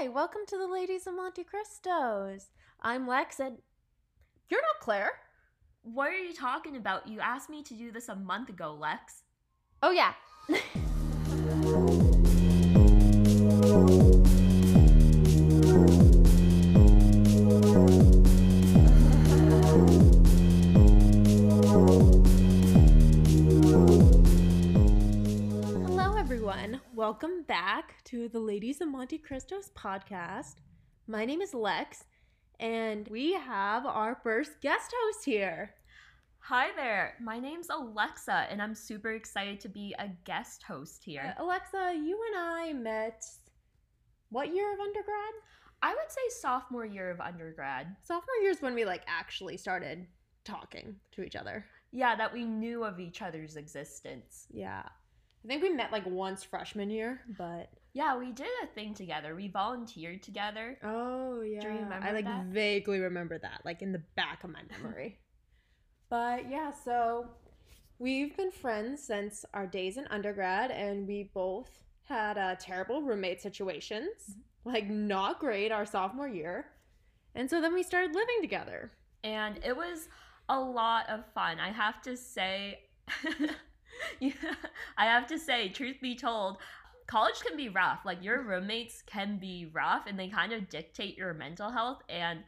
Hi, welcome to the Ladies of Monte Cristos. I'm Lex and you're not Claire. What are you talking about? You asked me to do this a month ago, Lex. Oh yeah. Hello everyone. Welcome back to the Ladies of Monte Cristos podcast. My name is Lex and we have our first guest host here. Hi there. My name's Alexxa, and I'm super excited to be a guest host here. Uh, Alexxa, you and I met what year of undergrad? I would say sophomore year of undergrad. Sophomore year is when we like actually started talking to each other. Yeah, that we knew of each other's existence. Yeah. I think we met like once freshman year, but Yeah, we did a thing together. We volunteered together. Oh yeah. do you remember I like that? vaguely remember that, like in the back of my memory. but yeah, so we've been friends since our days in undergrad and we both had uh, terrible roommate situations. Like not great our sophomore year. And so then we started living together. And it was a lot of fun. I have to say, yeah, I have to say, truth be told, college can be rough. Like your roommates can be rough and they kind of dictate your mental health. And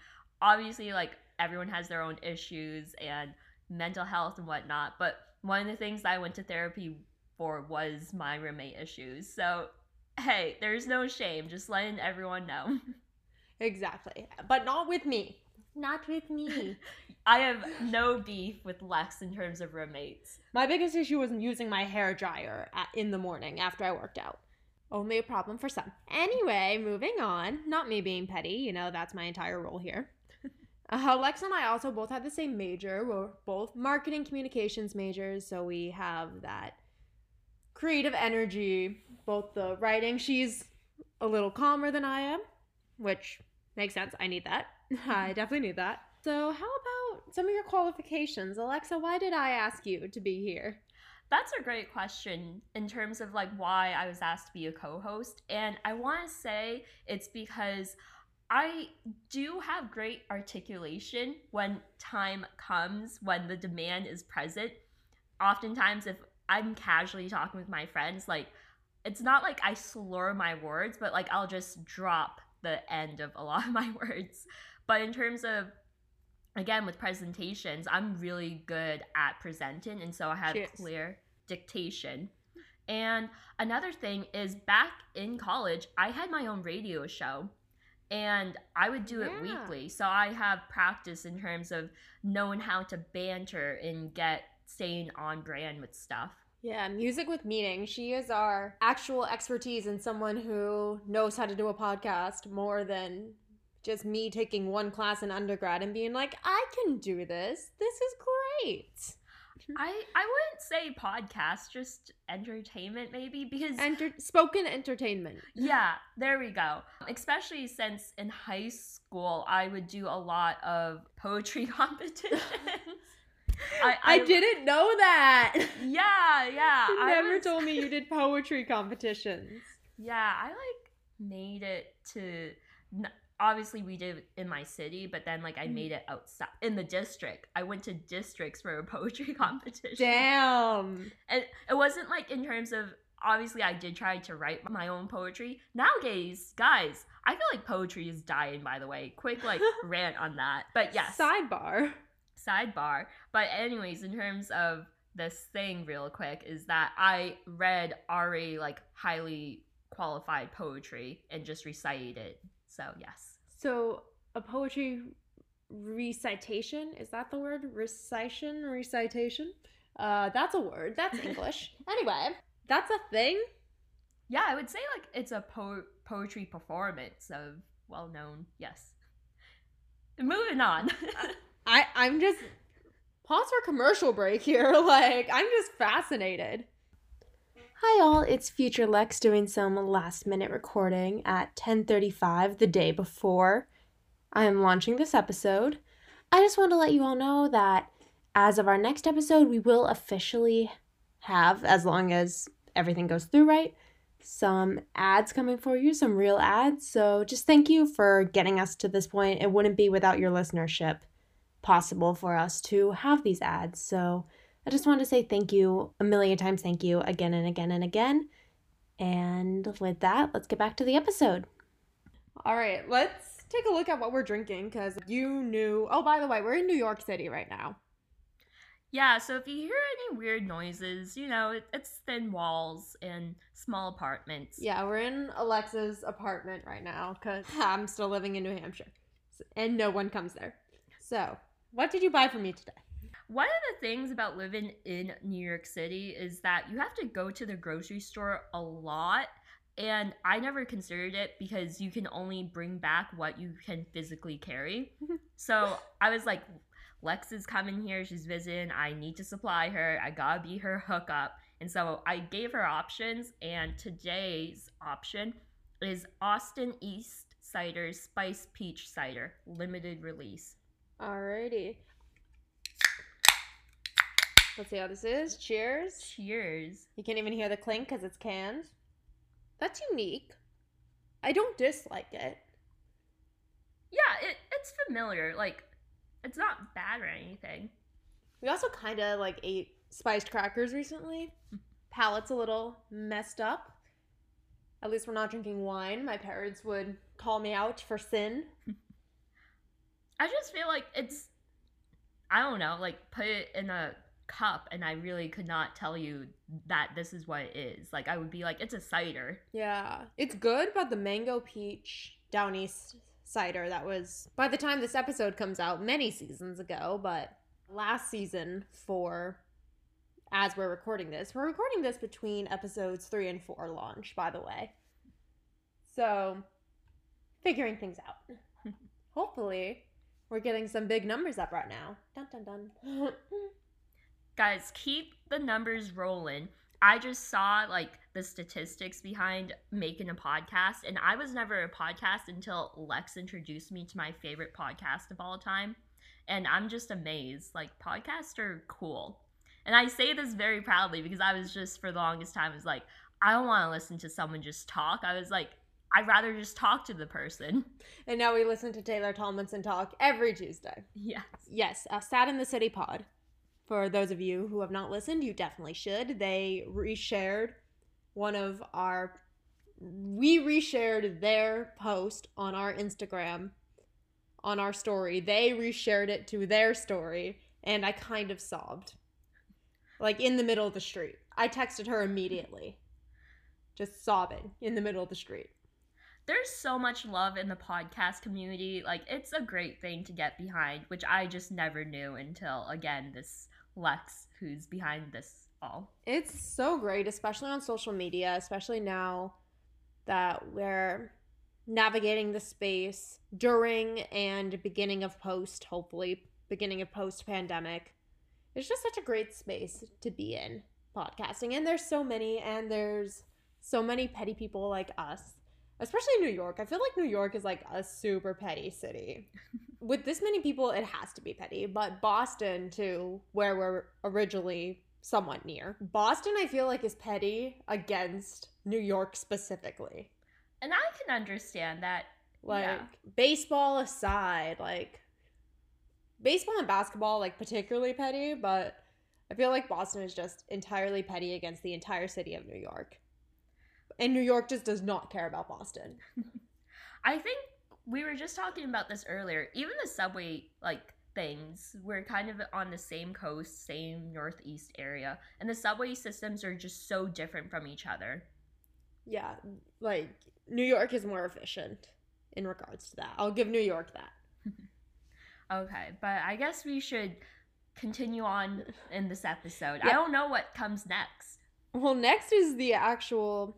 obviously, like everyone has their own issues and mental health and whatnot. But one of the things I went to therapy for was my roommate issues. So, hey, there's no shame. Just letting everyone know. Exactly. But not with me. Not with me. I have no beef with Lex in terms of roommates. My biggest issue was using my hair dryer at, in the morning after I worked out. Only a problem for some. Anyway, moving on. Not me being petty, you know, that's my entire role here. Uh, Lex and I also both had the same major. We're both marketing communications majors, so we have that creative energy, both the writing. She's a little calmer than I am, which makes sense. I need that. I definitely need that. So, how about some of your qualifications? Alexxa, why did I ask you to be here? That's a great question in terms of like why I was asked to be a co-host and I want to say it's because I do have great articulation when time comes when the demand is present. Oftentimes if I'm casually talking with my friends like it's not like I slur my words but like I'll just drop the end of a lot of my words. But in terms of again with presentations i'm really good at presenting and so i have Cheers. clear dictation and another thing is back in college i had my own radio show and i would do it Yeah. weekly so i have practice in terms of knowing how to banter and get staying on brand with stuff Yeah, music with meaning. She is our actual expertise and someone who knows how to do a podcast more than just me taking one class in undergrad and being like, I can do this. This is great. i i wouldn't say podcast just entertainment maybe because Enter- spoken entertainment. Yeah, there we go. Especially since in high school, I would do a lot of poetry competitions. I, I, didn't know that. Yeah, yeah. you I never was- told me you did poetry competitions. Yeah, I like made it to. Obviously, we did it in my city, but then like I Mhm. made it outside in the district. I went to districts for a poetry competition. Damn. And it wasn't like in terms of obviously I did try to write my own poetry. Nowadays, guys, I feel like poetry is dying by the way. Quick like rant on that. But yes. Sidebar. sidebar. But anyways, in terms of this thing real quick is that I read already like highly qualified poetry and just recited it. So, yes. So a poetry recitation is that the word recitation recitation? Uh, that's a word. That's English. anyway, that's a thing. Yeah, I would say like it's a po- poetry performance of well-known. Yes. Moving on. I I'm just pause for commercial break here. Like I'm just fascinated. Hi all, it's Future Lex doing some last minute recording at 10:35 the day before I am launching this episode. I just want to let you all know that as of our next episode, we will officially have, as long as everything goes through right, some ads coming for you, some real ads. So just thank you for getting us to this point. It wouldn't be without your listenership possible for us to have these ads. So I just want to say thank you a million times. Thank you again and again and again. And with that, let's get back to the episode. All right, let's take a look at what we're drinking because you knew. Oh, by the way, we're in New York City right now. Yeah, so if you hear any weird noises, you know, it, it's thin walls and small apartments. Yeah, we're in Alexxa's apartment right now because I'm still living in New Hampshire and no one comes there. So, what did you buy for me today? One of the things about living in New York City is that you have to go to the grocery store a lot. And I never considered it because you can only bring back what you can physically carry. so I was like, Lex is coming here. She's visiting. I need to supply her. I gotta be her hookup. And so I gave her options. And today's option is Austin Eastciders Spice Peach Cider, limited release. Alrighty. Let's see how this is. Cheers. Cheers. You can't even hear the clink because it's canned. That's unique. I don't dislike it. Yeah, it, it's familiar. Like, it's not bad or anything. We also kind of like ate spiced crackers recently. Palate's a little messed up. At least we're not drinking wine. My parents would call me out for sin. I just feel like it's, I don't know, like put it in a cup and I really could not tell you that this is what it is. Like I would be like, it's a cider. Yeah. It's good, but the mango peach down east cider that was by the time this episode comes out many seasons ago, but last season for as we're recording this. We're recording this between episodes 3 and 4 launch, by the way. So, figuring things out. Hopefully, we're getting some big numbers up right now. Dun dun dun. Guys, keep the numbers rolling. I just saw like the statistics behind making a podcast, and I was never a podcast until Lex introduced me to my favorite podcast of all time. And I'm just amazed. Like, podcasts are cool. And I say this very proudly because I was just, for the longest time, was like, I don't want to listen to someone just talk. I was like, I'd rather just talk to the person. And now we listen to Taylor Tomlinson talk every Tuesday. Yes. Yes, uh, Sad in the City pod. For those of you who have not listened, you definitely should. They reshared one of our. We reshared their post on our Instagram, on our story. They reshared it to their story, and I kind of sobbed. Like in the middle of the street. I texted her immediately, just sobbing in the middle of the street there's so much love in the podcast community. Like it's a great thing to get behind, which I just never knew until again this Lex who's behind this all. It's so great, especially on social media, especially now that we're navigating the space during and beginning of post, hopefully beginning of post pandemic. It's just such a great space to be in podcasting. And there's so many, and there's so many petty people like us especially New York. I feel like New York is like a super petty city. With this many people, it has to be petty. But Boston, too, where we're originally somewhat near, Boston, I feel like is petty against New York specifically. And I can understand that. Like, yeah. baseball aside, like, baseball and basketball, like, particularly petty, but I feel like Boston is just entirely petty against the entire city of New York and New York just does not care about Boston. I think we were just talking about this earlier. Even the subway like things, we're kind of on the same coast, same northeast area, and the subway systems are just so different from each other. Yeah, like New York is more efficient in regards to that. I'll give New York that. okay, but I guess we should continue on in this episode. I don't know what comes next. Well, next is the actual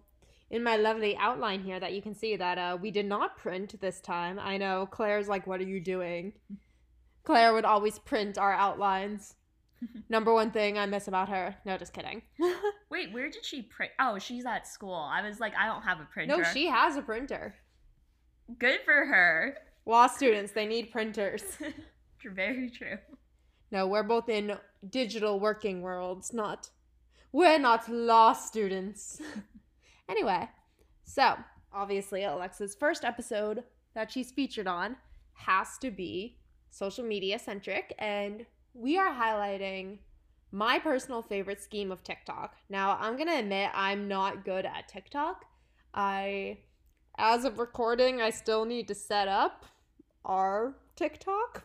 in my lovely outline here that you can see that uh, we did not print this time. I know Claire's like, what are you doing? Claire would always print our outlines. Number one thing I miss about her. No, just kidding. Wait, where did she print? Oh, she's at school. I was like, I don't have a printer. No, she has a printer. Good for her. Law students, they need printers. Very true. No, we're both in digital working worlds, not. We're not law students. Anyway, so obviously Alexxa's first episode that she's featured on has to be social media centric, and we are highlighting my personal favorite scheme of TikTok. Now, I'm gonna admit I'm not good at TikTok. I, as of recording, I still need to set up our TikTok.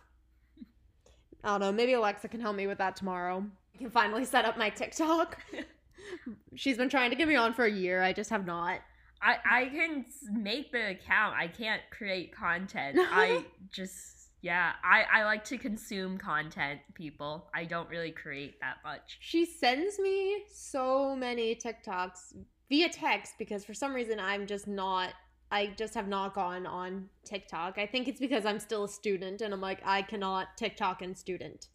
I don't know, maybe Alexxa can help me with that tomorrow. I can finally set up my TikTok. She's been trying to get me on for a year. I just have not. I I can make the account. I can't create content. I just yeah. I I like to consume content. People. I don't really create that much. She sends me so many TikToks via text because for some reason I'm just not I just have not gone on TikTok. I think it's because I'm still a student and I'm like I cannot TikTok and student.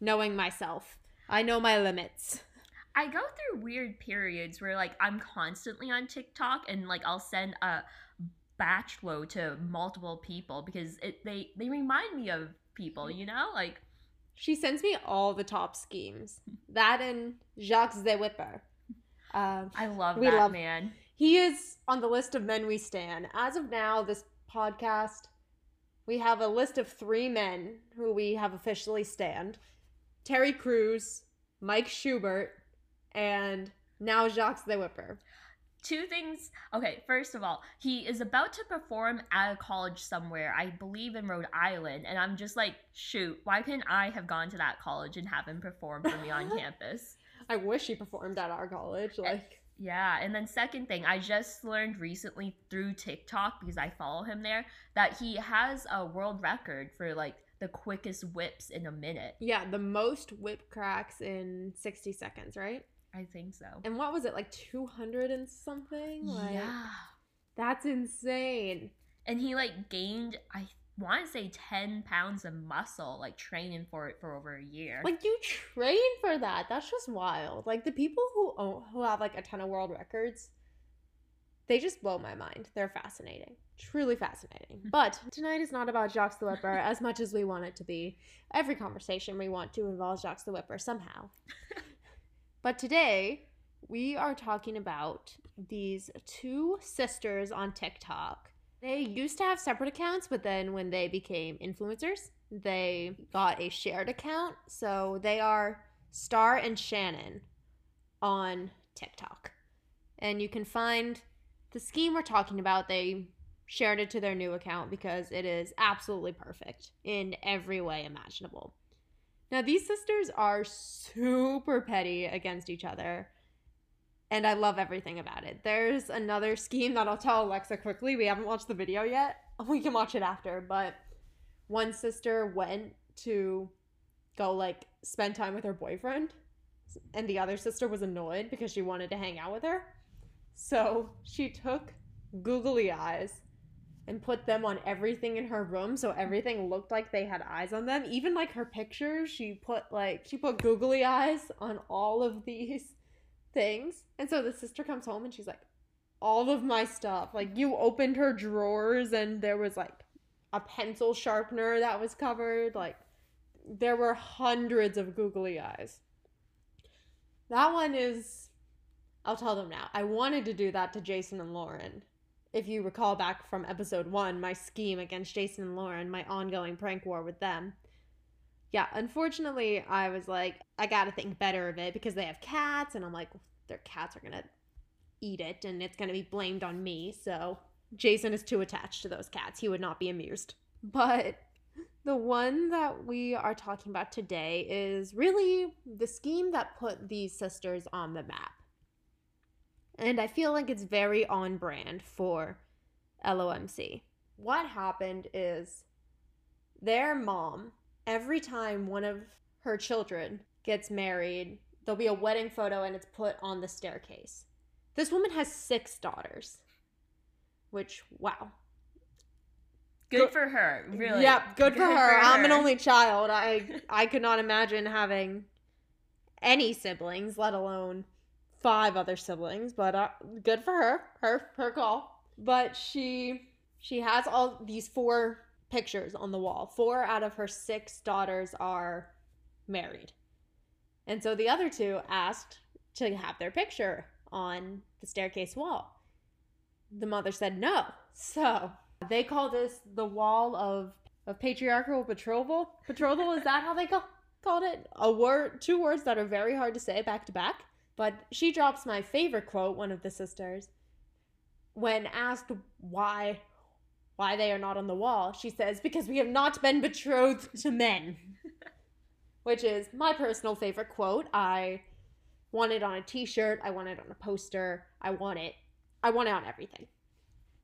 Knowing myself. I know my limits. I go through weird periods where like I'm constantly on TikTok and like I'll send a batch load to multiple people because it they they remind me of people. You know, like She sends me all the top schemes. That and Jack the Whipper. Um, I love We that love- man. He is on the list of men we stan. As of now, this podcast, we have a list of three men who we have officially stan Terry Crews, Mike Schubert, and now Jack the Whipper. two things. Okay, first of all, he is about to perform at a college somewhere, I believe in Rhode Island, and I'm just like, shoot, why couldn't I have gone to that college and have him perform for me on campus? I wish he performed at our college. Eh, like, Yeah, and then second thing, I just learned recently through TikTok because I follow him there that he has a world record for like the quickest whips in a minute. yeah, the most whip cracks in 60 seconds, right? I think so. And what was it, like 200 and something? Like, yeah. That's insane. And he like gained I want to say 10 pounds of muscle like training for it for over a year. Like you train for that. That's just wild. Like the people who own, who have like a ton of world records, they just blow my mind. They're fascinating. Truly fascinating. Hmm. But tonight is not about Jack the Whipper as much as we want it to be. Every conversation we want to involve Jack the Whipper somehow. but today we are talking about these two sisters on TikTok. They used to have separate accounts, but then when they became influencers, they got a shared account. So they are Star and Shannon on TikTok. And you can find the scheme we're talking about. They shared it to their new account because it is absolutely perfect in every way imaginable. Now, these sisters are super petty against each other. And I love everything about it. There's another scheme that I'll tell Alexxa quickly. We haven't watched the video yet. We can watch it after. But one sister went to go like spend time with her boyfriend and the other sister was annoyed because she wanted to hang out with her so she took googly eyes and put them on everything in her room so everything looked like they had eyes on them even like her pictures she put like she put googly eyes on all of these things and so the sister comes home and she's like all of my stuff like you opened her drawers and there was like a pencil sharpener that was covered. Like there were hundreds of googly eyes. That one is I'll tell them now. I wanted to do that to Jason and Lauren. If you recall back from episode 1, my scheme against Jason and Lauren, my ongoing prank war with them. Yeah, unfortunately, I was like, I got to think better of it because they have cats and I'm like their cats are to eat it and it's to be blamed on me. So, Jason is too attached to those cats. He would not be amused. But the one that we are talking about today is really the scheme that put these sisters on the map. And I feel like it's very on brand for LOMC. What happened is their mom, every time one of her children gets married, there'll be a wedding photo and it's put on the staircase. This woman has six daughters, which, wow, Good Good- for her, really. Yep, good, for, her. I'm an only child. I I could not imagine having any siblings, let alone five other siblings. But uh, good for her. Her her call. But she she has all these four pictures on the wall. Four out of her six daughters are married, and so the other two asked to have their picture on the staircase wall. the mother said no. So they call this the wall of of patriarchal betrothal. Betrothal is that how they call, called it? A word, two words that are very hard to say back to back. But she drops my favorite quote, one of the sisters, when asked why why they are not on the wall. She says, "Because we have not been betrothed to men." Which is my personal favorite quote. I want it on a t-shirt, I want it on a poster, I want it. I want it on everything.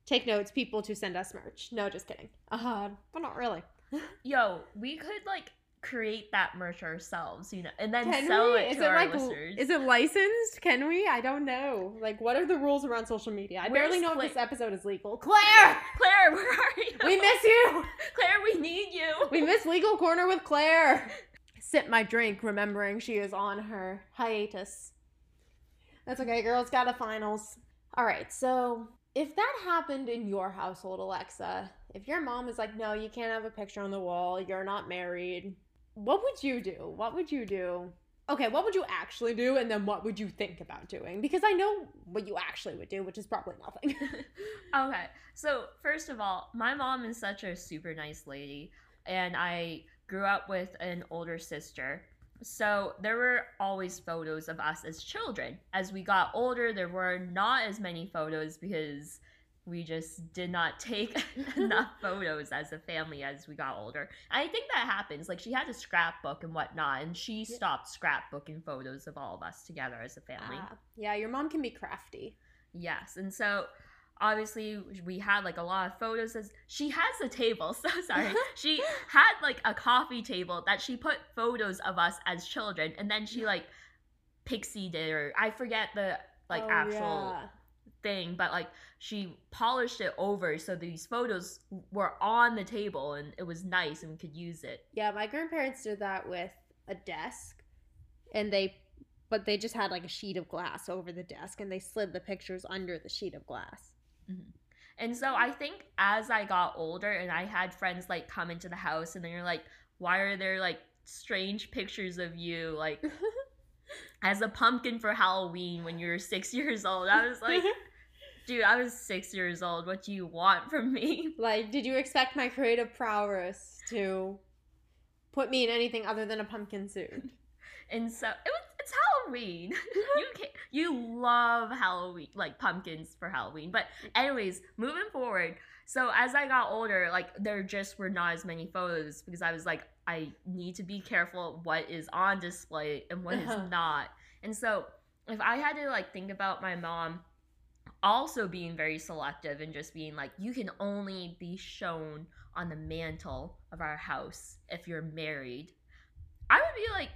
Take notes, people to send us merch. No, just kidding. Uh huh. but not really. Yo, we could like create that merch ourselves, you know, and then Can sell we? it Is to it our like listeners. is it licensed? Can we? I don't know. Like, what are the rules around social media? I barely know Cla- if this episode is legal. Claire, Claire, where are you? we miss you. Claire, we need you. We miss legal corner with Claire. Sip my drink, remembering she is on her hiatus. That's okay, girls. Got a finals. All right, so if that happened in your household, Alexxa, if your mom is like, no, you can't have a picture on the wall, you're not married, what would you do? What would you do? Okay, what would you actually do? And then what would you think about doing? Because I know what you actually would do, which is probably nothing. Okay, so first of all, my mom is such a super nice lady, and I grew up with an older sister. So there were always photos of us as children. As we got older, there were not as many photos because we just did not take enough photos as a family as we got older. And I think that happens. Like she had a scrapbook and whatnot, and she Yeah. stopped scrapbooking photos of all of us together as a family. Ah, yeah, your mom can be crafty. Yes, and so obviously we had like a lot of photos. As she has a table, so sorry. she had like a coffee table that she put photos of us as children, and then she like pixie did or I forget the like Oh, actual yeah. thing, but like she polished it over so these photos were on the table and it was nice and we could use it. Yeah, my grandparents did that with a desk, and they, but they just had like a sheet of glass over the desk, and they slid the pictures under the sheet of glass. Mm-hmm. And so I think as I got older and I had friends like come into the house and they're like, why are there like strange pictures of you like as a pumpkin for Halloween when you were six years old? I was like, dude, I was six years old. What do you want from me? like, did you expect my creative prowess to put me in anything other than a pumpkin suit? And so it was it's Halloween. you can you love Halloween like pumpkins for Halloween. But anyways, moving forward. So as I got older, like there just were not as many photos because I was like I need to be careful what is on display and what is Uh-huh. not. And so if I had to like think about my mom also being very selective and just being like you can only be shown on the mantle of our house if you're married. I would be like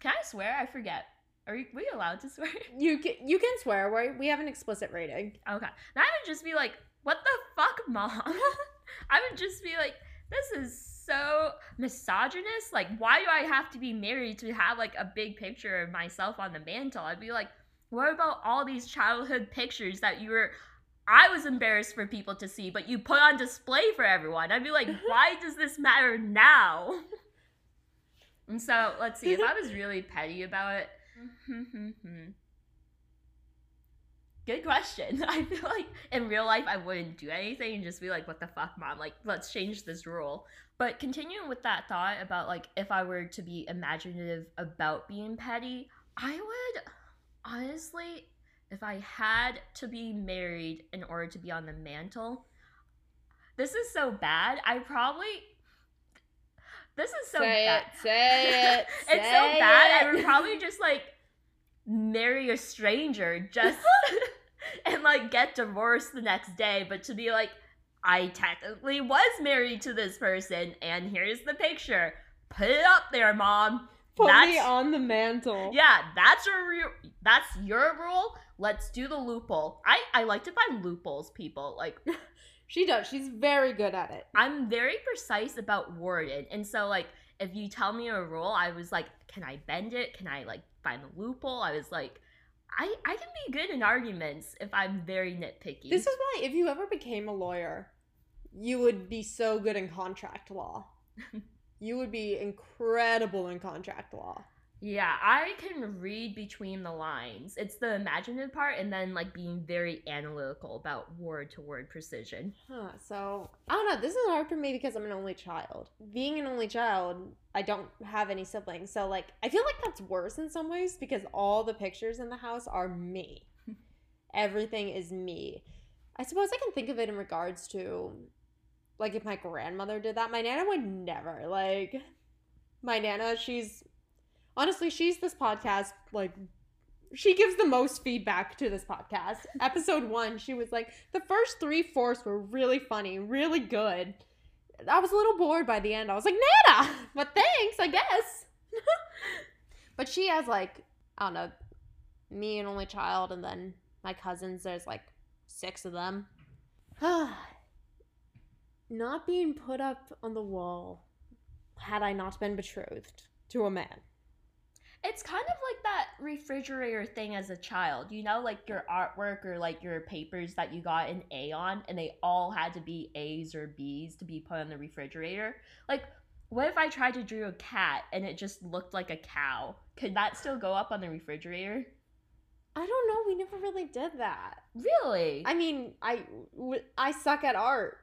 can I swear? I forget. Are we, we allowed to swear? You can you can swear. We we have an explicit rating. Okay. And I would just be like, what the fuck, mom? I would just be like, this is so misogynist. Like, why do I have to be married to have like a big picture of myself on the mantle? I'd be like, what about all these childhood pictures that you were. I was embarrassed for people to see, but you put on display for everyone. I'd be like, why does this matter now? And so, let's see, if I was really petty about it. Good question. I feel like in real life I wouldn't do anything and just be like, what the fuck, mom? Like, let's change this rule. But continuing with that thought about like if I were to be imaginative about being petty, I would honestly, if I had to be married in order to be on the mantle, this is so bad. I probably this is so say bad. it. Say it. it's so bad. I would probably just like marry a stranger just and like get divorced the next day. But to be like, I technically was married to this person, and here's the picture. Put it up there, mom. Put me on the mantle. Yeah, that's your re- that's your rule. Let's do the loophole. I I like to find loopholes, people. Like She does. She's very good at it. I'm very precise about wording. And so like if you tell me a rule, I was like, can I bend it? Can I like find the loophole? I was like, I I can be good in arguments if I'm very nitpicky. This is why, if you ever became a lawyer, you would be so good in contract law. you would be incredible in contract law. Yeah, I can read between the lines. It's the imaginative part and then like being very analytical about word to word precision. Huh, so I don't know. This is hard for me because I'm an only child. Being an only child, I don't have any siblings. So like I feel like that's worse in some ways because all the pictures in the house are me. Everything is me. I suppose I can think of it in regards to like if my grandmother did that. My nana would never. Like my nana, she's honestly, she's this podcast like she gives the most feedback to this podcast. Episode one, she was like, the first three fourths were really funny, really good. I was a little bored by the end. I was like, Nana, but thanks, I guess. but she has like, I don't know, me and only child, and then my cousins. There's like six of them. not being put up on the wall had I not been betrothed to a man. It's kind of like that refrigerator thing as a child, you know, like your artwork or like your papers that you got an A on, and they all had to be A's or B's to be put on the refrigerator. Like, what if I tried to draw a cat and it just looked like a cow? Could that still go up on the refrigerator? I don't know. We never really did that. Really? I mean, I I suck at art.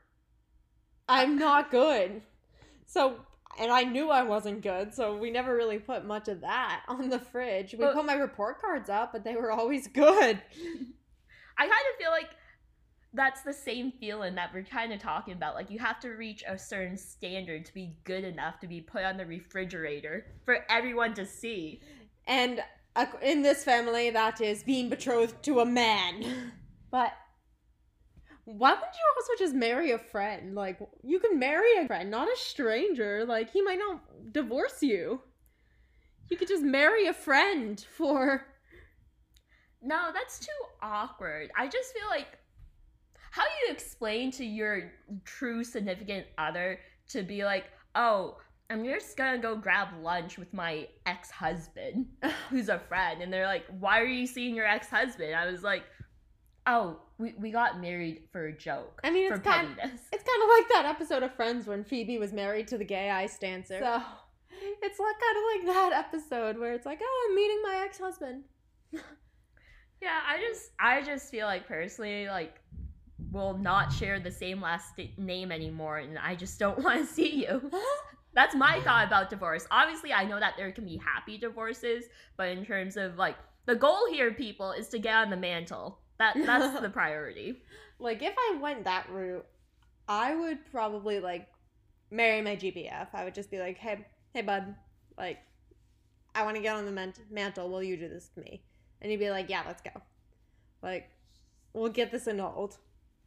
I'm not good. So and I knew I wasn't good, so we never really put much of that on the fridge. We But- put my report cards up, but they were always good. I kind of feel like that's the same feeling that we're kind of talking about. Like, you have to reach a certain standard to be good enough to be put on the refrigerator for everyone to see. And in this family, that is being betrothed to a man. But why wouldn't you also just marry a friend? Like, you can marry a friend, not a stranger. Like, he might not divorce you. You could just marry a friend for. No, that's too awkward. I just feel like how you explain to your true significant other to be like, oh, I'm just gonna go grab lunch with my ex husband who's a friend. And they're like, why are you seeing your ex husband? I was like, oh, we, we got married for a joke. I mean, it's kind, pettiness. it's kind of like that episode of Friends when Phoebe was married to the gay ice dancer. So it's like kind of like that episode where it's like, oh, I'm meeting my ex husband. Yeah, I just I just feel like personally like we'll not share the same last name anymore and I just don't want to see you. That's my thought about divorce. Obviously, I know that there can be happy divorces, but in terms of like the goal here people is to get on the mantle. That that's the priority. like if I went that route, I would probably like marry my GBF. I would just be like, hey, hey, bud, like, I want to get on the ment- mantle. Will you do this to me? And he'd be like, yeah, let's go. Like, we'll get this annulled.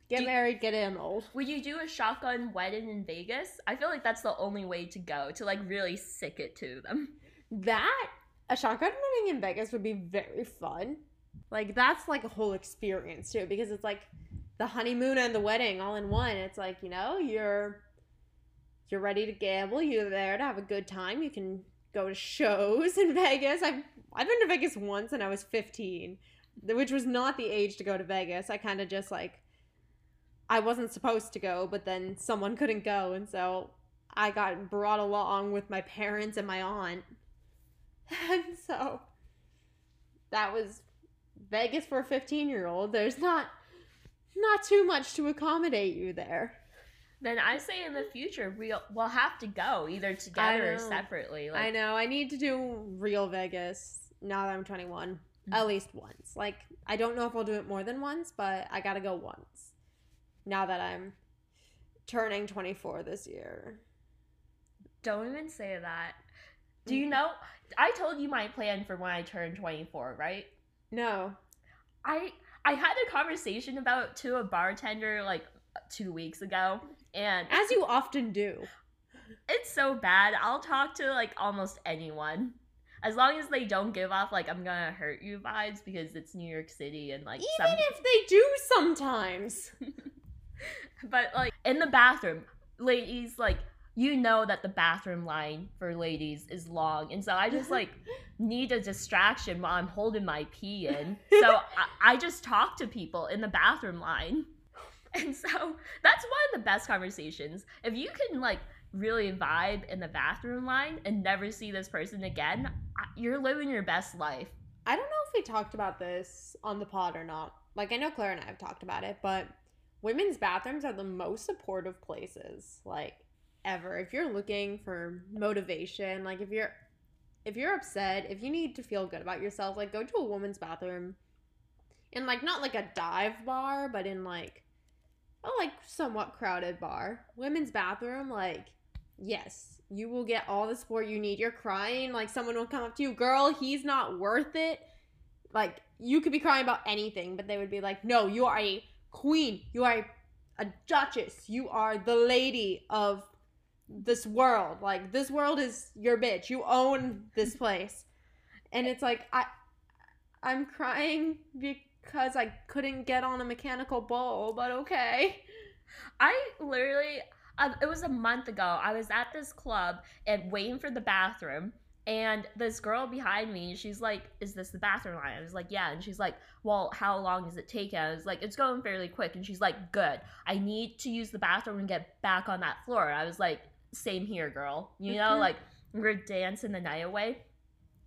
Get Do- married, get it annulled. Would you do a shotgun wedding in Vegas? I feel like that's the only way to go to like really sick it to them. That a shotgun wedding in Vegas would be very fun. Like that's like a whole experience too, because it's like the honeymoon and the wedding all in one. It's like you know you're you're ready to gamble. You're there to have a good time. You can go to shows in Vegas. I've I've been to Vegas once and I was 15, which was not the age to go to Vegas. I kind of just like I wasn't supposed to go, but then someone couldn't go, and so I got brought along with my parents and my aunt. And so that was Vegas for a 15 year old. There's not not too much to accommodate you there. Then I say in the future we'll we'll have to go either together or separately. Like I know. I need to do real Vegas now that I'm 21. Mm-hmm. At least once. Like I don't know if I'll do it more than once, but I got to go once. Now that I'm turning 24 this year. Don't even say that. Do you mm-hmm. know? I told you my plan for when I turn 24, right? No. I I had a conversation about to a bartender like 2 weeks ago and As you often do. it's so bad. I'll talk to like almost anyone. As long as they don't give off like I'm gonna hurt you vibes because it's New York City and like Even some if they do sometimes. but like in the bathroom, ladies like you know that the bathroom line for ladies is long, and so I just like need a distraction while I'm holding my pee in. So I, I just talk to people in the bathroom line, and so that's one of the best conversations. If you can like really vibe in the bathroom line and never see this person again, you're living your best life. I don't know if we talked about this on the pod or not. Like I know Claire and I have talked about it, but women's bathrooms are the most supportive places like ever. If you're looking for motivation, like if you're if you're upset, if you need to feel good about yourself, like go to a woman's bathroom in like not like a dive bar, but in like a like somewhat crowded bar. Women's bathroom, like yes, you will get all the support you need. You're crying, like someone will come up to you, girl, he's not worth it. Like you could be crying about anything, but they would be like, no, you are a queen. You are a, a duchess. You are the lady of this world. Like this world is your bitch. You own this place. And it's like I I'm crying because I couldn't get on a mechanical bull, but okay. I literally um, it was a month ago. I was at this club and waiting for the bathroom and this girl behind me, she's like, Is this the bathroom line? I was like, Yeah. And she's like, Well, how long does it take? I was like, It's going fairly quick. And she's like, Good. I need to use the bathroom and get back on that floor. I was like, Same here, girl. You know, like, we're dancing the night away.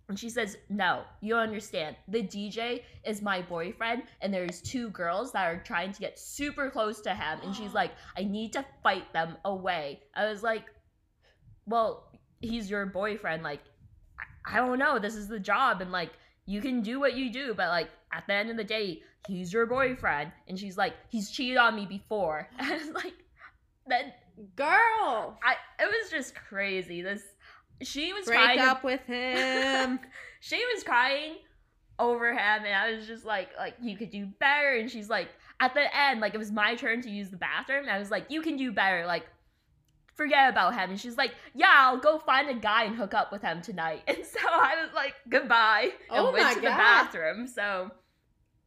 And she says, No, you understand. The DJ is my boyfriend, and there's two girls that are trying to get super close to him. And she's like, I need to fight them away. I was like, Well, he's your boyfriend. Like, I don't know, this is the job and like you can do what you do, but like at the end of the day, he's your boyfriend. And she's like, he's cheated on me before. And I was like, then girl, I it was just crazy. This she was break crying up with him. she was crying over him, and I was just like, like you could do better. And she's like, at the end, like it was my turn to use the bathroom. I was like, you can do better. Like forget about him. And she's like, yeah, I'll go find a guy and hook up with him tonight. And so I was like, goodbye. And oh went my to God. the bathroom. So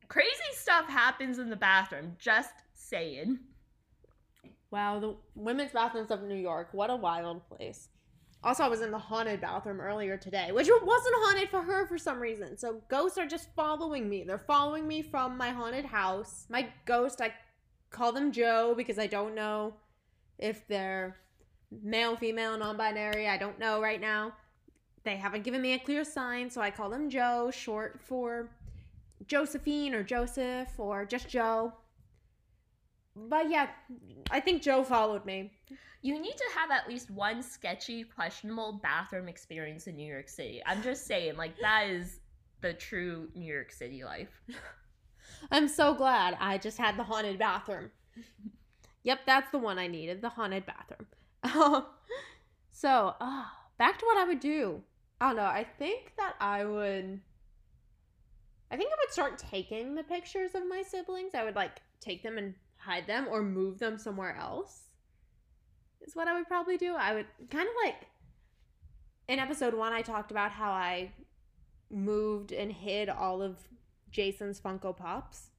crazy stuff happens in the bathroom. Just saying. Wow, the women's bathrooms of New York. What a wild place. Also, I was in the haunted bathroom earlier today, which wasn't haunted for her for some reason. So ghosts are just following me. They're following me from my haunted house. My ghost, I call them Joe because I don't know if they're male, female, non binary. I don't know right now. They haven't given me a clear sign, so I call them Joe, short for Josephine or Joseph or just Joe. But yeah, I think Joe followed me. You need to have at least one sketchy, questionable bathroom experience in New York City. I'm just saying, like, that is the true New York City life. I'm so glad I just had the haunted bathroom. yep, that's the one I needed the haunted bathroom. so, uh, back to what I would do. I don't know. I think that I would. I think I would start taking the pictures of my siblings. I would like take them and hide them or move them somewhere else. Is what I would probably do. I would kind of like. In episode one, I talked about how I moved and hid all of Jason's Funko Pops.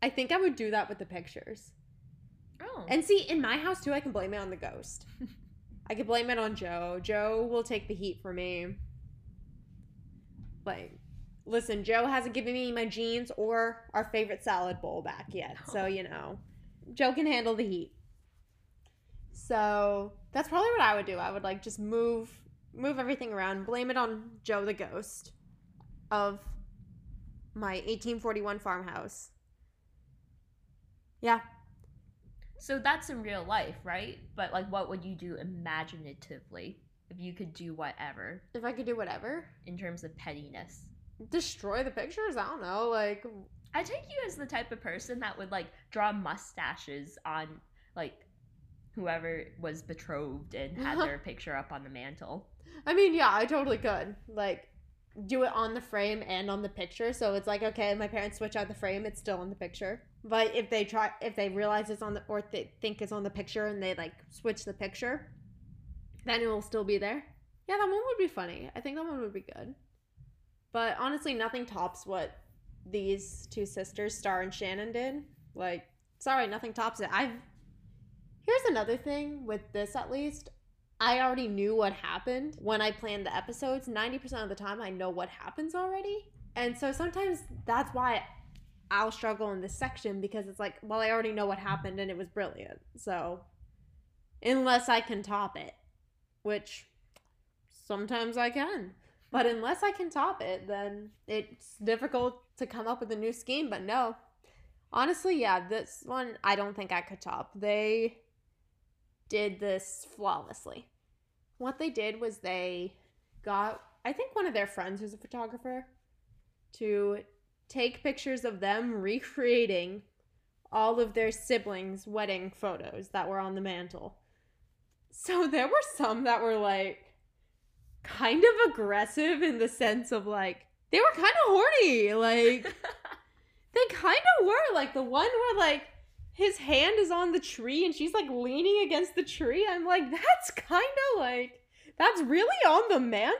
I think I would do that with the pictures. Oh. And see, in my house too, I can blame it on the ghost. I can blame it on Joe. Joe will take the heat for me. Like, listen, Joe hasn't given me my jeans or our favorite salad bowl back yet. So, you know, Joe can handle the heat. So, that's probably what I would do. I would like just move move everything around, blame it on Joe the ghost of my 1841 farmhouse. Yeah, so that's in real life, right? But like, what would you do imaginatively if you could do whatever? If I could do whatever in terms of pettiness, destroy the pictures. I don't know. Like, I take you as the type of person that would like draw mustaches on like whoever was betrothed and had their picture up on the mantle. I mean, yeah, I totally could. Like, do it on the frame and on the picture. So it's like, okay, my parents switch out the frame, it's still in the picture. But if they try, if they realize it's on the, or they think it's on the picture and they like switch the picture, then it will still be there. Yeah, that one would be funny. I think that one would be good. But honestly, nothing tops what these two sisters, Star and Shannon, did. Like, sorry, nothing tops it. I've. Here's another thing with this, at least. I already knew what happened when I planned the episodes. 90% of the time, I know what happens already. And so sometimes that's why I'll struggle in this section because it's like, well, I already know what happened and it was brilliant. So unless I can top it, which sometimes I can. But unless I can top it, then it's difficult to come up with a new scheme. But no, honestly, yeah, this one I don't think I could top. They did this flawlessly. What they did was they got, I think, one of their friends who's a photographer to take pictures of them recreating all of their siblings' wedding photos that were on the mantle. So there were some that were like kind of aggressive in the sense of like they were kind of horny. Like they kind of were. Like the one where like his hand is on the tree and she's like leaning against the tree. I'm like, that's kind of like that's really on the mantle.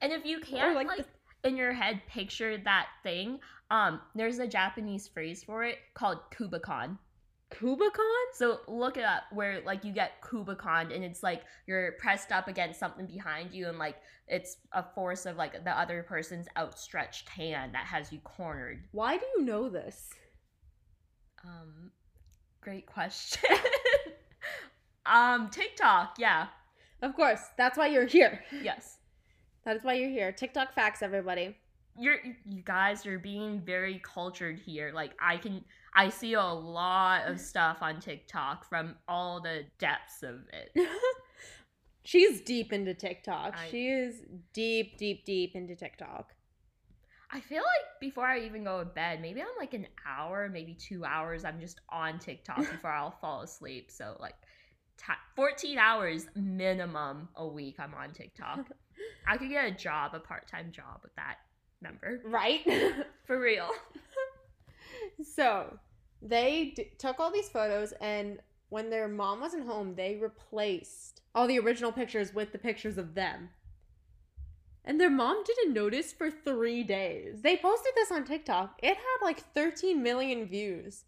And if you can't like, like the- in your head picture that thing, um, there's a Japanese phrase for it called kabedon. Kabedon? So look it up where like you get kabedon and it's like you're pressed up against something behind you and like it's a force of like the other person's outstretched hand that has you cornered. Why do you know this? Um great question. um TikTok, yeah. Of course. That's why you're here. Yes. That is why you're here. TikTok facts everybody. You're you guys are being very cultured here. Like I can I see a lot of stuff on TikTok from all the depths of it. She's deep into TikTok. I, she is deep, deep, deep into TikTok. I feel like before I even go to bed, maybe I'm like an hour, maybe two hours, I'm just on TikTok before I'll fall asleep. So, like, t- 14 hours minimum a week I'm on TikTok. I could get a job, a part time job with that number. Right? For real. so, they d- took all these photos and when their mom wasn't home, they replaced all the original pictures with the pictures of them. And their mom didn't notice for three days. They posted this on TikTok. It had like 13 million views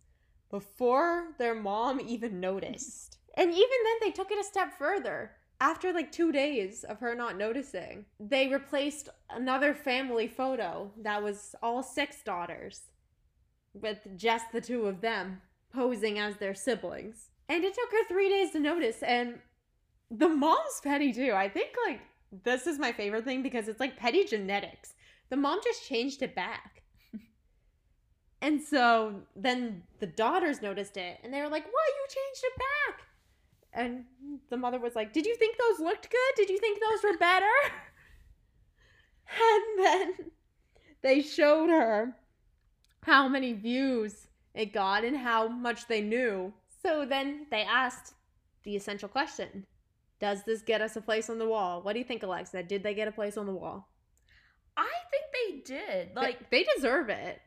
before their mom even noticed. and even then, they took it a step further. After like two days of her not noticing, they replaced another family photo that was all six daughters with just the two of them posing as their siblings. And it took her three days to notice. And the mom's petty too. I think like this is my favorite thing because it's like petty genetics. The mom just changed it back. and so then the daughters noticed it and they were like, What? You changed it back. And the mother was like, Did you think those looked good? Did you think those were better? and then they showed her how many views it got and how much they knew. So then they asked the essential question Does this get us a place on the wall? What do you think, Alexxa? Did they get a place on the wall? I think they did. Like, they, they deserve it.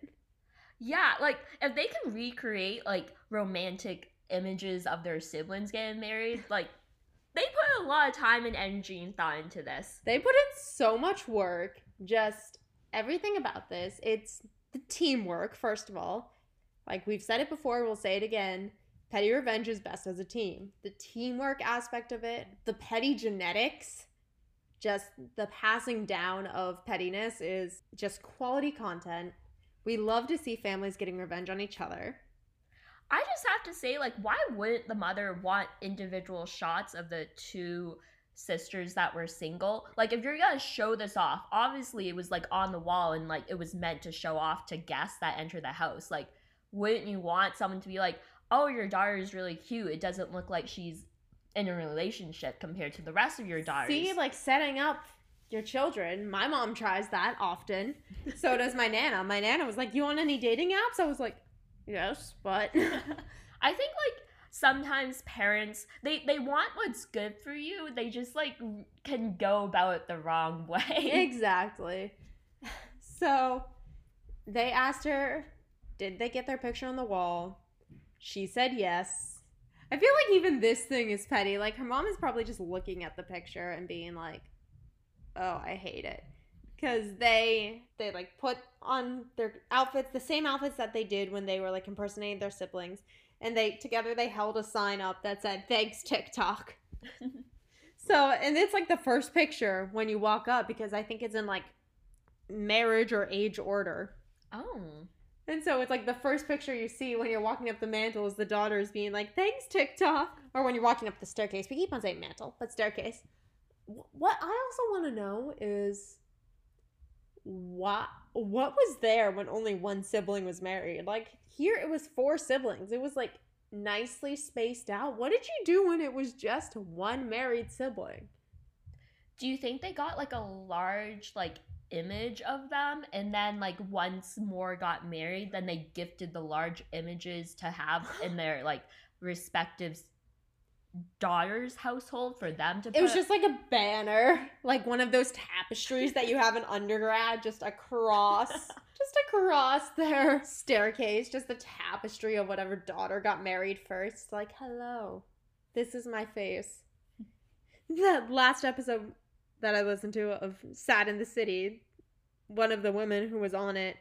Yeah, like, if they can recreate, like, romantic images of their siblings getting married, like, they put a lot of time and energy and thought into this. They put in so much work. Just everything about this. It's the teamwork, first of all. Like we've said it before, we'll say it again. Petty Revenge is best as a team. The teamwork aspect of it, the petty genetics, just the passing down of pettiness is just quality content. We love to see families getting revenge on each other. I just have to say, like, why wouldn't the mother want individual shots of the two sisters that were single. Like if you're gonna show this off, obviously it was like on the wall and like it was meant to show off to guests that enter the house. Like, wouldn't you want someone to be like, oh, your daughter is really cute. It doesn't look like she's in a relationship compared to the rest of your daughters. See, like setting up your children. My mom tries that often. So does my nana. My nana was like, "You on any dating apps?" I was like, "Yes, but." I think like sometimes parents they they want what's good for you. They just like can go about it the wrong way. Exactly. So they asked her did they get their picture on the wall? She said yes. I feel like even this thing is petty. Like her mom is probably just looking at the picture and being like oh i hate it because they they like put on their outfits the same outfits that they did when they were like impersonating their siblings and they together they held a sign up that said thanks TikTok. so, and it's like the first picture when you walk up because I think it's in like marriage or age order. Oh. And so it's like the first picture you see when you're walking up the mantle is the daughters being like, thanks, TikTok. Or when you're walking up the staircase. We keep on saying mantle, but staircase. What I also want to know is what what was there when only one sibling was married? Like here it was four siblings. It was like nicely spaced out. What did you do when it was just one married sibling? Do you think they got like a large like image of them and then like once more got married then they gifted the large images to have in their like respective daughter's household for them to put It was just like a banner, like one of those tapestries that you have in undergrad, just across, just across their staircase, just the tapestry of whatever daughter got married first. Like, hello, this is my face. The last episode that I listened to of Sad in the City, one of the women who was on it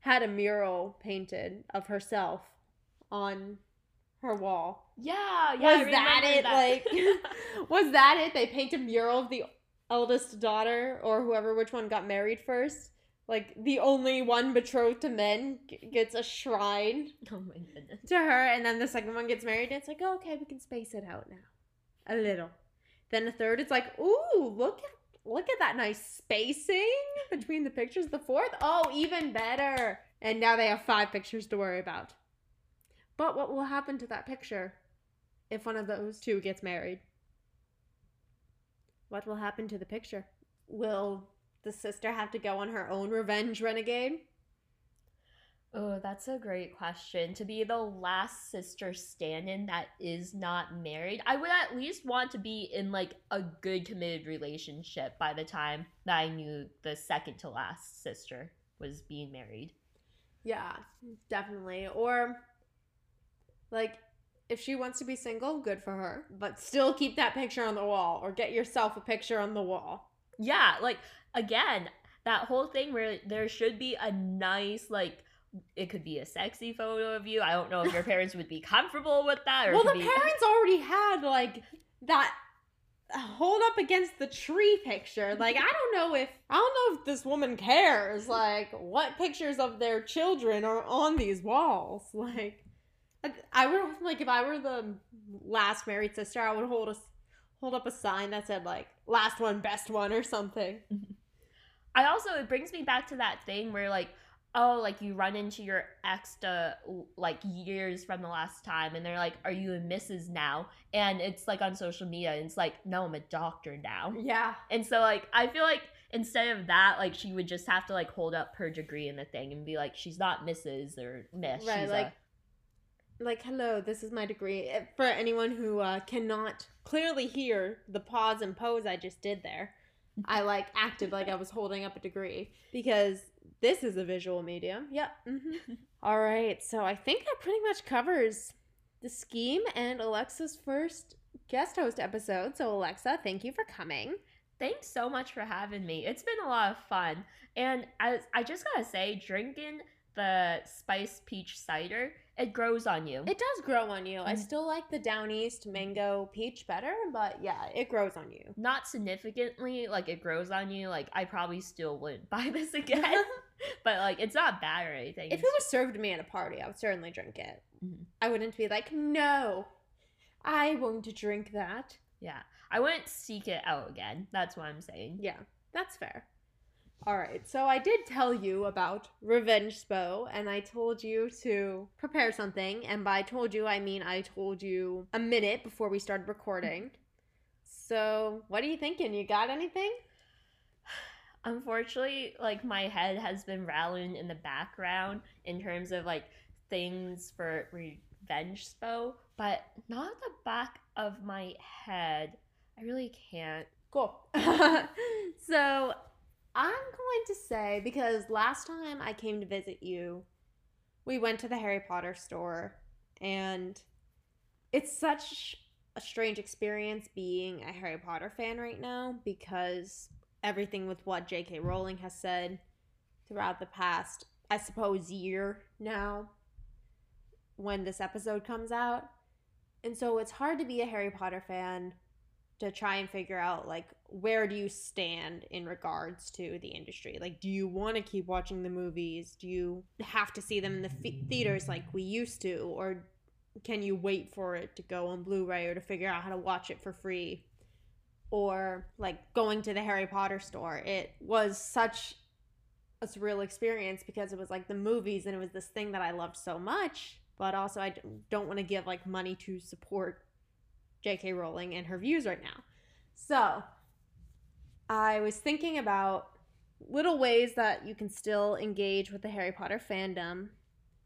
had a mural painted of herself on her wall yeah yeah was that it? Like, was that it? They paint a mural of the eldest daughter or whoever, which one got married first. Like the only one betrothed to men gets a shrine oh my goodness to her, and then the second one gets married. And it's like, oh, okay, we can space it out now, a little. Then the third, it's like, ooh, look at look at that nice spacing between the pictures. The fourth, oh, even better. And now they have five pictures to worry about. But what will happen to that picture if one of those two gets married? What will happen to the picture? Will the sister have to go on her own revenge renegade? Oh, that's a great question. To be the last sister standing that is not married, I would at least want to be in like a good committed relationship by the time that I knew the second to last sister was being married. Yeah, definitely. Or like if she wants to be single, good for her, but still keep that picture on the wall or get yourself a picture on the wall. Yeah, like again, that whole thing where there should be a nice like it could be a sexy photo of you. I don't know if your parents would be comfortable with that or well, the be- parents already had like that hold up against the tree picture. Like I don't know if I don't know if this woman cares like what pictures of their children are on these walls. Like I- would like if I were the last married sister, I would hold a hold up a sign that said like last one best one or something. I also it brings me back to that thing where like oh like you run into your ex to like years from the last time and they're like are you a Mrs. now and it's like on social media and it's like no I'm a doctor now Yeah. and so like I feel like instead of that like she would just have to like hold up her degree in the thing and be like she's not Mrs. or Miss Right, she's like like hello this is my degree. Eh, for anyone who uh, cannot clearly hear the pause and pose i just did there i like acted like i was holding up a degree because this is a visual medium. Yep hmm all right so i think that pretty much covers the scheme and alexxa's first guest host episode. So alexxa thank you for coming. Thanks so much for having me. It's been a lot of fun. And I, I just gotta say, drinking the spice peach cider, it grows on you. it does grow on you i Mhm. still like the down east mango peach better but yeah it grows on you Not significantly, like it grows on you. Like I probably still wouldn't buy this again, but like it's not bad or anything. If it was served to me at a party, I would certainly drink it. Mhm. I wouldn't be like, no, I won't drink that. yeah, I wouldn't seek it out again. That's what I'm saying. Yeah, that's fair. All right, so I did tell you about Revenge Spo, and I told you to prepare something. And by told you, I mean I told you a minute before we started recording. So, what are you thinking? You got anything? Unfortunately, like my head has been rattling in the background in terms of like things for revenge spo, but not the back of my head. I really can't. Cool. so I'm going to say because last time I came to visit you, we went to the Harry Potter store, and it's such a strange experience being a Harry Potter fan right now because everything with what J.K. Rowling has said throughout the past, I suppose, year now when this episode comes out. And so it's hard to be a Harry Potter fan to try and figure out like where do you stand in regards to the industry? Like do you want to keep watching the movies? Do you have to see them in the f- theaters like we used to? Or can you wait for it to go on blu-ray or to figure out how to watch it for free? Or like going to the harry potter store it was such a surreal experience because it was like the movies and it was this thing that i loved so much but also i don't want to give like money to support J.K. Rowling and her views right now. So, I was thinking about little ways that you can still engage with the Harry Potter fandom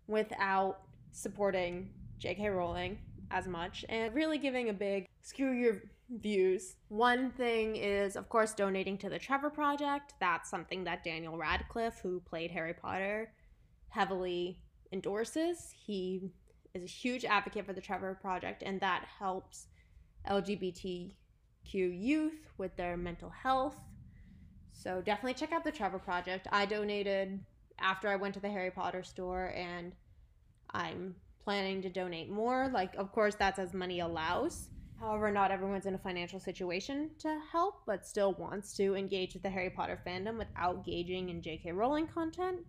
without supporting J.K. Rowling as much and really giving a big screw your views. One thing is, of course, donating to the Trevor Project. That's something that Daniel Radcliffe, who played Harry Potter, heavily endorses. He is a huge advocate for the Trevor Project, and that helps LGBTQ youth with their mental health. So definitely check out the Trevor Project. I donated after I went to the Harry Potter store and I'm planning to donate more. Like, of course, that's as money allows. However, not everyone's in a financial situation to help, but still wants to engage with the Harry Potter fandom without gauging in J.K. Rowling content.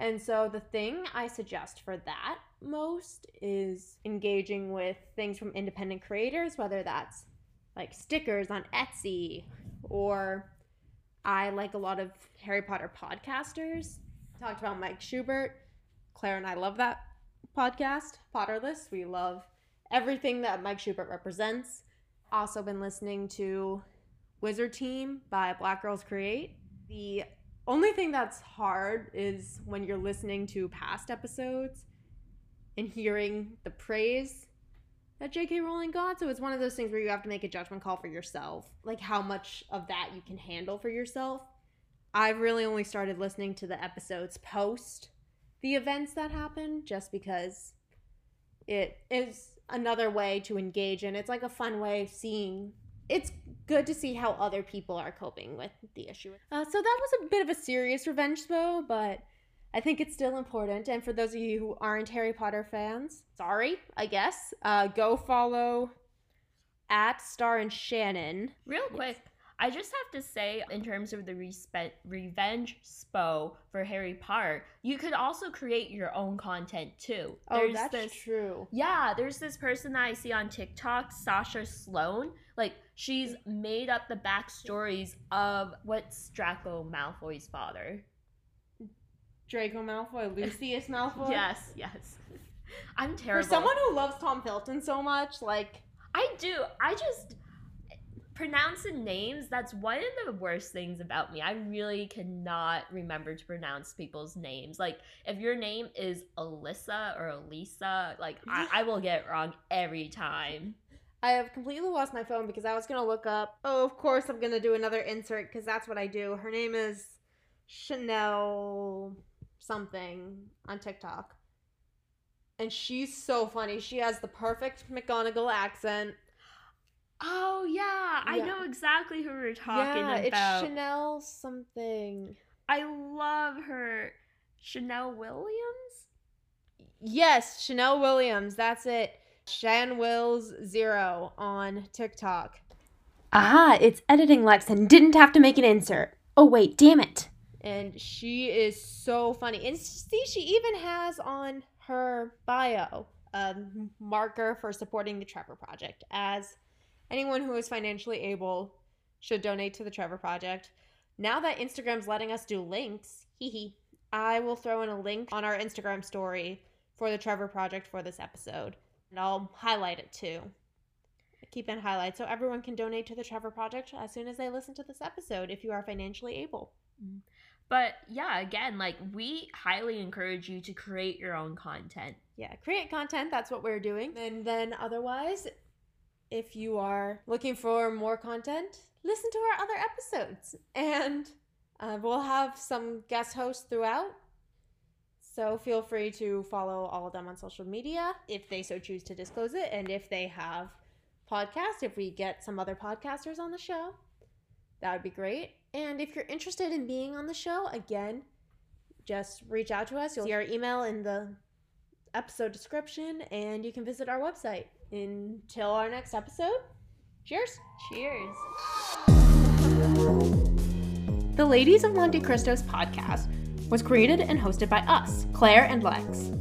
And so the thing I suggest for that most is engaging with things from independent creators, whether that's like stickers on Etsy or I like a lot of Harry Potter podcasters. Talked about Mike Schubert. Claire and I love that podcast, Potterless. We love everything that Mike Schubert represents. Also been listening to Wizard Team by Black Girls Create. The only thing that's hard is when you're listening to past episodes and hearing the praise that J.K. Rowling got. So it's one of those things where you have to make a judgment call for yourself, like how much of that you can handle for yourself. I've really only started listening to the episodes post the events that happened just because it is another way to engage and it's like a fun way of seeing it's good to see how other people are coping with the issue. Uh, so that was a bit of a serious revenge, though, but I think it's still important. And for those of you who aren't Harry Potter fans, sorry, I guess, uh, go follow at Star and Shannon. Real quick, I just have to say, in terms of the respe- revenge spo for Harry Potter, you could also create your own content too. Oh, there's that's this, true. Yeah, there's this person that I see on TikTok, Sasha Sloan. Like, she's made up the backstories of what's Draco Malfoy's father. Draco Malfoy, Lucius Malfoy? yes, yes. I'm terrible. For someone who loves Tom Felton so much, like. I do. I just pronouncing names that's one of the worst things about me i really cannot remember to pronounce people's names like if your name is alyssa or elisa like I, I will get it wrong every time I have completely lost my phone because I was gonna look up. Oh, of course, I'm gonna do another insert because that's what I do. Her name is Chanel something on TikTok, and she's so funny. She has the perfect McGonagall accent. Oh yeah, I know exactly who we're talking yeah, about. It's Chanel something. I love her. Chanel Williams? Yes, Chanel Williams. That's it. Shan Wills Zero on TikTok. Aha, it's editing Lex and didn't have to make an insert. Oh wait, damn it. And she is so funny. And see, she even has on her bio a marker for supporting the Trevor Project as anyone who is financially able should donate to the Trevor Project. Now that Instagram's letting us do links, hee hee, I will throw in a link on our Instagram story for the Trevor Project for this episode. And I'll highlight it too. Keep in highlight so everyone can donate to the Trevor Project as soon as they listen to this episode if you are financially able. Mm-hmm. But yeah, again, like we highly encourage you to create your own content. Yeah, create content. That's what we're doing. And then otherwise, if you are looking for more content, listen to our other episodes. And uh, we'll have some guest hosts throughout. So feel free to follow all of them on social media if they so choose to disclose it. And if they have podcasts, if we get some other podcasters on the show, that would be great. And if you're interested in being on the show, again, just reach out to us. You'll see our email in the episode description, and you can visit our website. Until our next episode, Cheers. Cheers. The Ladies of Monte Cristos podcast was created and hosted by us, Claire and Lex.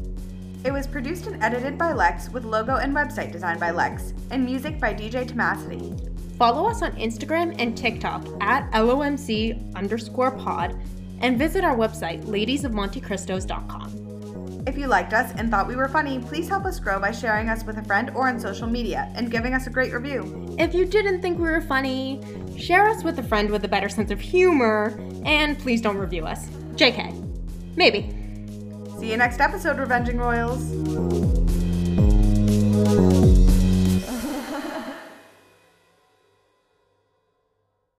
It was produced and edited by Lex with logo and website designed by Lex and music by DJ Tenacity. Follow us on Instagram and TikTok at LOMC underscore pod and visit our website, ladiesofmontecristos.com. If you liked us and thought we were funny, please help us grow by sharing us with a friend or on social media and giving us a great review. If you didn't think we were funny, share us with a friend with a better sense of humor, and please don't review us. JK. Maybe. See you next episode, Revenging Royals.